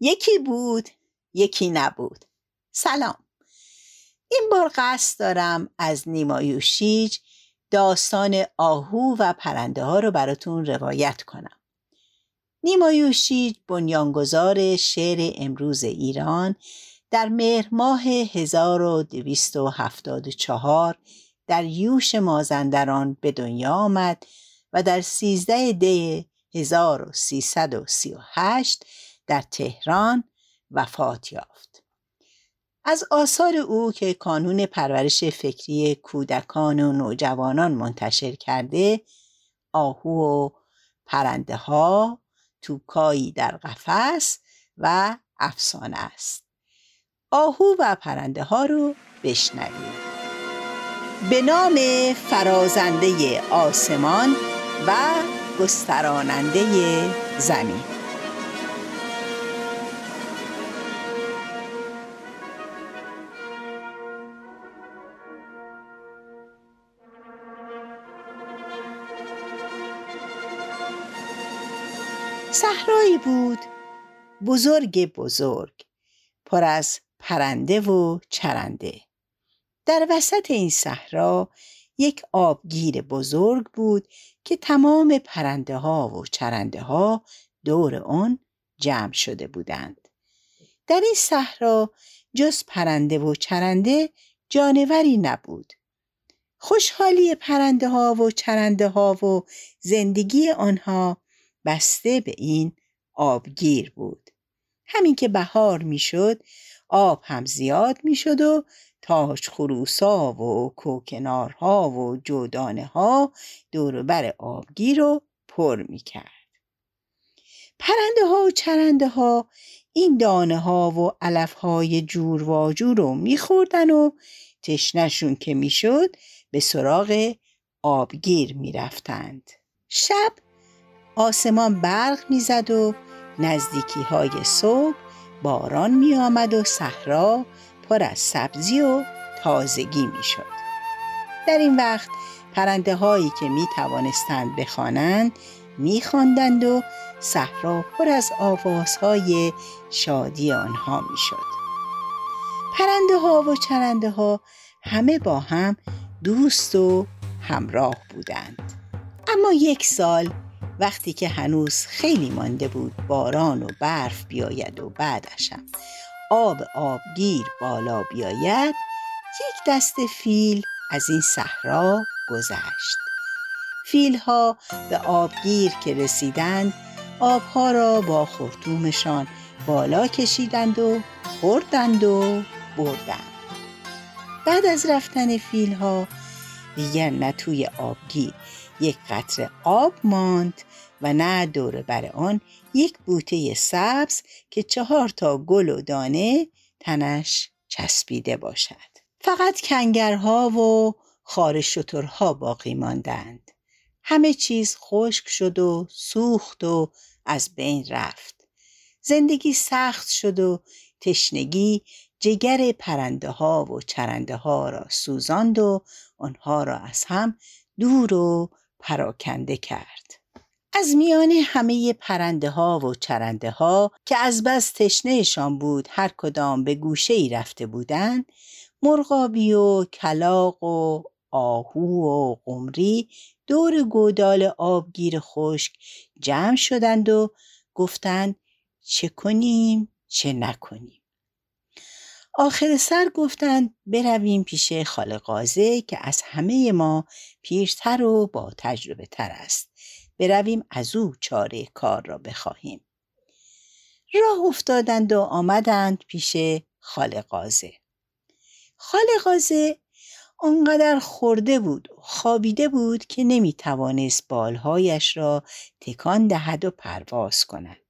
یکی بود یکی نبود. سلام. این بار قصد دارم از نیمایوشیج داستان آهو و پرنده ها رو براتون روایت کنم. نیمایوشیج بنیانگذار شعر امروز ایران در مهر ماه 1274 در یوش مازندران به دنیا آمد و در 13 دی 1338 در تهران وفات یافت. از آثار او که کانون پرورش فکری کودکان و نوجوانان منتشر کرده آهو و پرنده ها توکایی در قفس و افسانه است. آهو و پرنده ها رو بشنوید به نام فرازنده آسمان و گستراننده زمین. بود. بزرگ بزرگ. پر از پرنده و چرنده. در وسط این صحرا یک آبگیر بزرگ بود که تمام پرنده ها و چرنده ها دور آن جمع شده بودند. در این صحرا جز پرنده و چرنده جانوری نبود. خوشحالی پرنده ها و چرنده ها و زندگی آنها بسته به این آبگیر بود همین که بهار می‌شد آب هم زیاد می‌شد و تاج خروسا و کوکنارها و جودانه ها دوربر آبگیر رو پر می کرد. پرنده ها و چرنده ها این دانه ها و علف های جور و جور رو میخوردن و تشنشون که می‌شد به سراغ آبگیر می‌رفتند. شب آسمان برق می‌زد و نزدیکی های صبح باران می آمد و صحرا پر از سبزی و تازگی می شد. در این وقت پرنده هایی که می توانستند بخوانند می خواندند و صحرا پر از آوازهای شادی آنها می شد. پرنده ها و چرنده ها همه با هم دوست و همراه بودند. اما یک سال وقتی که هنوز خیلی مانده بود باران و برف بیاید و بعدشم آب آبگیر بالا بیاید یک دست فیل از این صحرا گذشت. فیلها به آبگیر که رسیدند آبها را با خورتومشان بالا کشیدند و خوردند و بردند. بعد از رفتن فیلها دیگر نه توی آبگیر یک قطره آب ماند و نه دور بر آن یک بوته سبز که چهار تا گل و دانه تنش چسبیده باشد. فقط کنگرها و خار شترها باقی ماندند. همه چیز خشک شد و سوخت و از بین رفت. زندگی سخت شد و تشنگی جگر پرنده ها و چرنده ها را سوزاند و آنها را از هم دور و پراکنده کرد. از میان همه پرنده ها و چرنده ها که از بس تشنهشان بود هر کدام به گوشه ای رفته بودند مرغابی و کلاق و آهو و قمری دور گودال آبگیر خشک جمع شدند و گفتند چه کنیم چه نکنیم. آخر سر گفتند برویم پیش خالقازه که از همه ما پیرتر و با تجربه تر است. برویم از او چاره کار را بخواهیم. راه افتادند و آمدند پیش خالقازه خالقازه آنقدر خورده بود و خوابیده بود که نمی توانست بالهایش را تکان دهد و پرواز کند.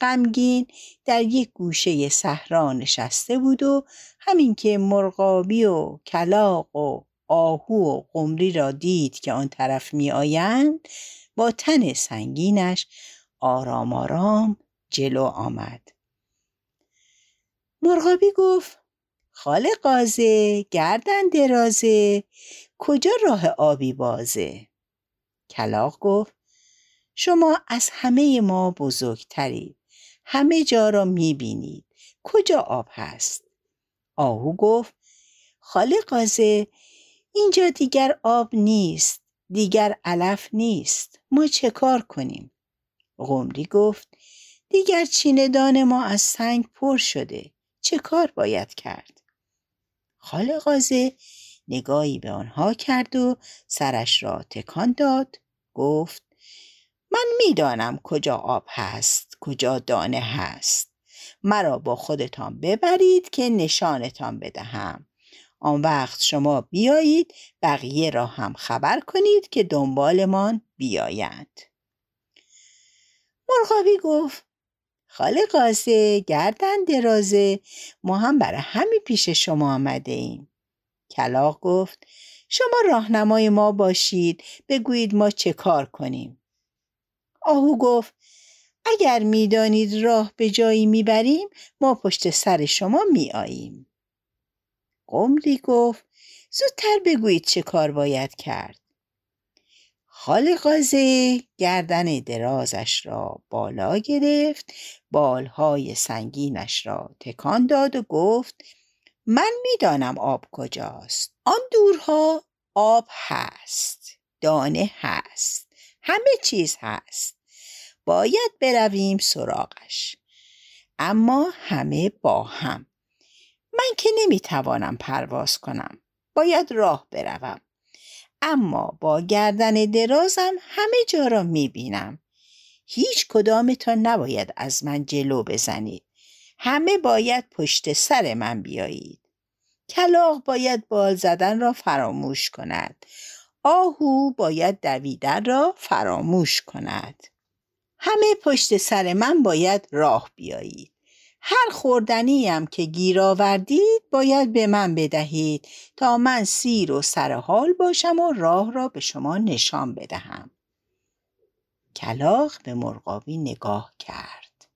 غمگین در یک گوشه صحرا نشسته بود و همین که مرغابی و کلاق و آهو و قمری را دید که آن طرف می آیند با تن سنگینش آرام آرام جلو آمد. مرغابی گفت خاله قازه گردن درازه کجا راه آبی بازه؟ کلاق گفت شما از همه ما بزرگترید. همه جا را می‌بینید. کجا آب هست؟ آهو گفت خاله قازه اینجا دیگر آب نیست دیگر علف نیست. ما چه کار کنیم؟ قمری گفت دیگر چیندان ما از سنگ پر شده. چه کار باید کرد؟ خاله قازه نگاهی به آنها کرد و سرش را تکان داد. گفت من می‌دانم کجا آب هست. کجا دانه هست. مرا با خودتان ببرید که نشانتان بدهم. آن وقت شما بیایید بقیه را هم خبر کنید که دنبالمان بیایند. مرغابی گفت خاله قاسه گردن درازه ما هم برای همین پیش شما آمده ایم کلاق گفت شما راهنمای ما باشید بگویید ما چه کار کنیم. آهو گفت اگر می‌دانید راه به جایی می‌بریم ما پشت سر شما میآییم. قمری گفت زودتر بگویید چه کار باید کرد. خال قازه گردن درازش را بالا گرفت بالهای سنگینش را تکان داد و گفت من می‌دانم آب کجاست. آن دورها آب هست دانه هست همه چیز هست. باید برویم سراغش. اما همه با هم. من که نمی‌توانم پرواز کنم. باید راه بروم. اما با گردن درازم همه جا را می‌بینم. هیچ کدامتان نباید از من جلو بزنید. همه باید پشت سر من بیایید. کلاق باید بال زدن را فراموش کند. آهو باید دویدن را فراموش کند. همه پشت سر من باید راه بیایید هر خوردنی هم که گیر آوردید باید به من بدهید تا من سیر و سرحال باشم و راه را به شما نشان بدهم. کلاق به مرغابی نگاه کرد.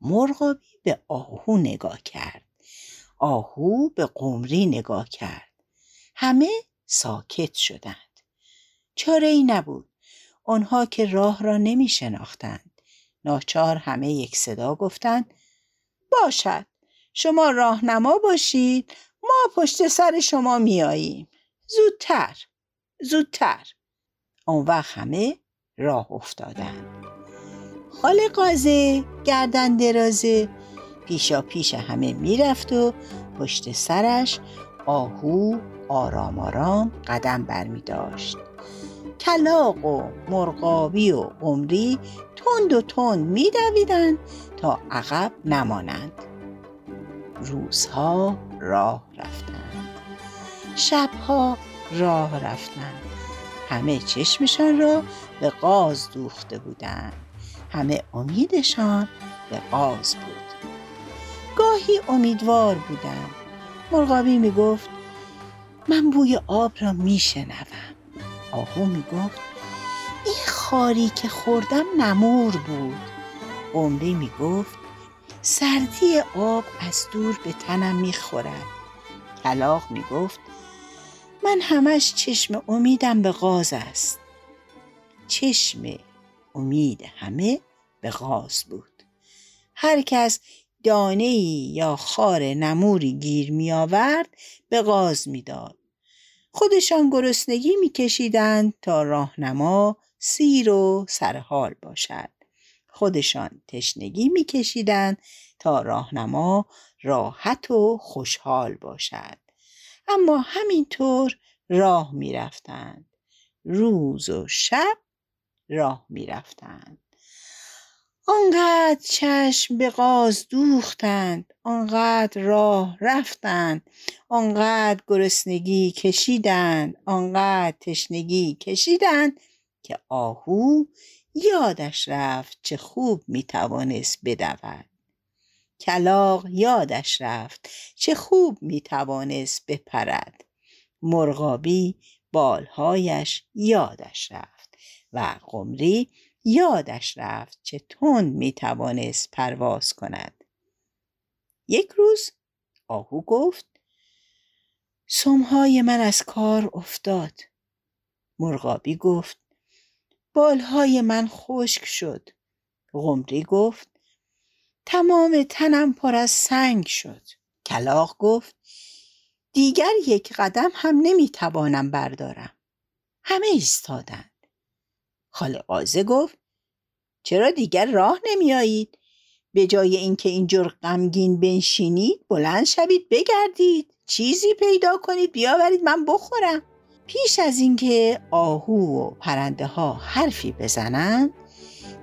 مرغابی به آهو نگاه کرد. آهو به قمری نگاه کرد. همه ساکت شدند. چاره ای نبود. آنها که راه را نمی شناختند ناچار همه یک صدا گفتند باشد شما راهنما باشید ما پشت سر شما میاییم زودتر زودتر. اون وقت همه راه افتادند. خال قازه گردن درازه پیشا پیش همه می‌رفت و پشت سرش آهو آرام آرام قدم برمی داشت کلاق و مرغابی و قمری تند و تند میدویدند تا عقب نمانند. روزها راه رفتند. شبها راه رفتند. همه چشمشان را به قاز دوخته بودند. همه امیدشان به قاز بود. گاهی امیدوار بودند مرغابی می گفت من بوی آب را می شنوم آهو می گفت این خاری که خوردم نمور بود. قمری می گفت سردی آب از دور به تنم می خورد کلاق می گفت من همش چشم امیدم به غاز است. چشم امید همه به غاز بود. هر کس دانه یا خار نموری گیر می آورد به غاز می داد. خودشان گرسنگی می کشیدند تا راهنما سیر و سرحال باشد. خودشان تشنگی می کشیدند تا راهنما راحت و خوشحال باشد. اما همینطور راه می رفتند. روز و شب راه می رفتند. آنقدر چشم به غاز دوختند آنقدر راه رفتند آنقدر گرسنگی کشیدند آنقدر تشنگی کشیدند که آهو یادش رفت چه خوب می‌توانست بدود. کلاق یادش رفت چه خوب می‌توانست بپرد. مرغابی بالهایش یادش رفت و قمری یادش رفت چه تند می توانست پرواز کند. یک روز آهو گفت سمهای من از کار افتاد. مرغابی گفت بالهای من خشک شد. قمری گفت تمام تنم پر از سنگ شد. کلاق گفت دیگر یک قدم هم نمی‌توانم بردارم. همه ایستادند. خالقازه گفت چرا دیگر راه نمیایید؟ به جای اینکه اینجور غمگین بنشینید بلند شوید بگردید. چیزی پیدا کنید بیاورید من بخورم. پیش از اینکه آهو و پرنده ها حرفی بزنند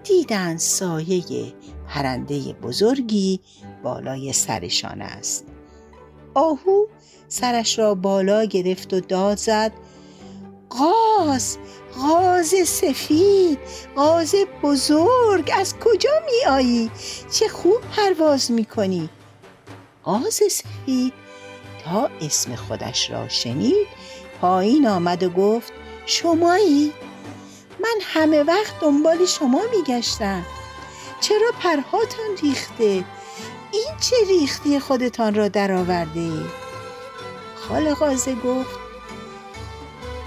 دیدن سایه پرنده بزرگی بالای سرشان است. آهو سرش را بالا گرفت و داد زد. قاز قاز سفید قاز بزرگ از کجا می آیی؟ چه خوب پرواز می کنی؟ قاز سفید تا اسم خودش را شنید پایین آمد و گفت شمایی؟ من همه وقت دنبال شما می گشتم چرا پرهاتان ریخته؟ این چه ریختی خودتان را درآورده؟ خال غازه گفت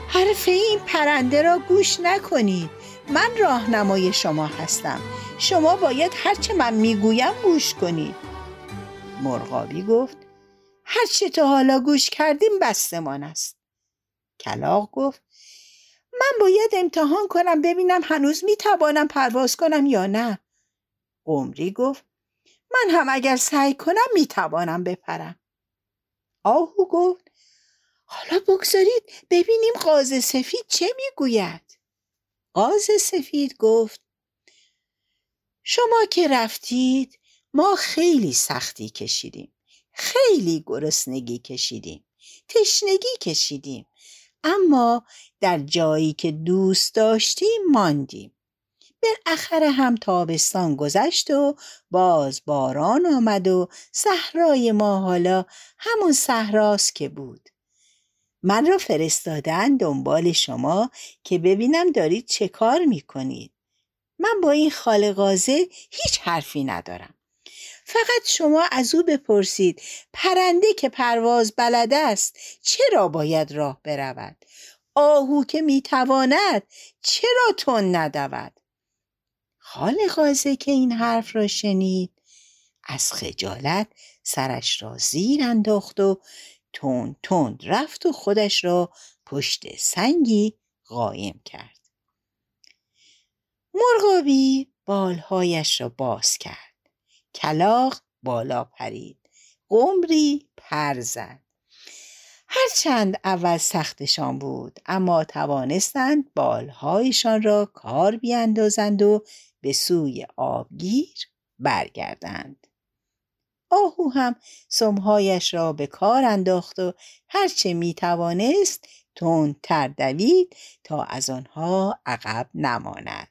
حرف این پرنده را گوش نکنید. من راهنمای شما هستم. شما باید هرچه من می‌گویم گوش کنید. مرغابی گفت هرچه تا حالا گوش کردیم بستمان است. کلاق گفت من باید امتحان کنم ببینم هنوز می‌توانم پرواز کنم یا نه. قمری گفت من هم اگر سعی کنم می‌توانم بپرم. آهو گفت حالا بگذارید ببینیم قاز سفید چه می‌گوید. قاز سفید گفت شما که رفتید ما خیلی سختی کشیدیم خیلی گرسنگی کشیدیم تشنگی کشیدیم اما در جایی که دوست داشتیم ماندیم. بالاخره هم تابستان گذشت و باز باران آمد و صحرای ما حالا همون صحراست که بود. من را فرستادن دنبال شما که ببینم دارید چه کار می‌کنید. من با این خالقازه هیچ حرفی ندارم. فقط شما از او بپرسید پرنده که پرواز بلد است چرا باید راه برود؟ آهو که می‌تواند چرا تون ندود؟ خالقازه که این حرف را شنید از خجالت سرش را زیر انداخت و تند تند رفت و خودش را پشت سنگی قایم کرد. مرغابی بالهایش را باز کرد. کلاق بالا پرید. قمری پر زد. هرچند اول سختشان بود اما توانستند بالهایشان را کار بیاندازند و به سوی آبگیر برگردند. آهو هم سمهایش را به کار انداخت و هرچه می توانست تندتر دوید تا از آنها عقب نماند.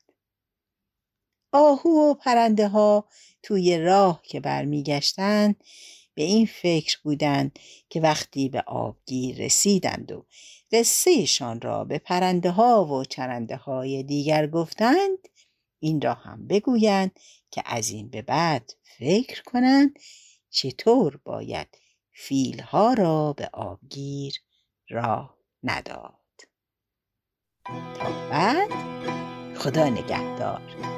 آهو و پرنده ها توی راه که برمیگشتند به این فکر بودند که وقتی به آبگیر رسیدند و قصهشان را به پرنده ها و چرنده های دیگر گفتند این را هم بگویند که از این به بعد فکر کنند چطور باید فیلها را به آبگیر راه نداد. تا بعد خدا نگهدار.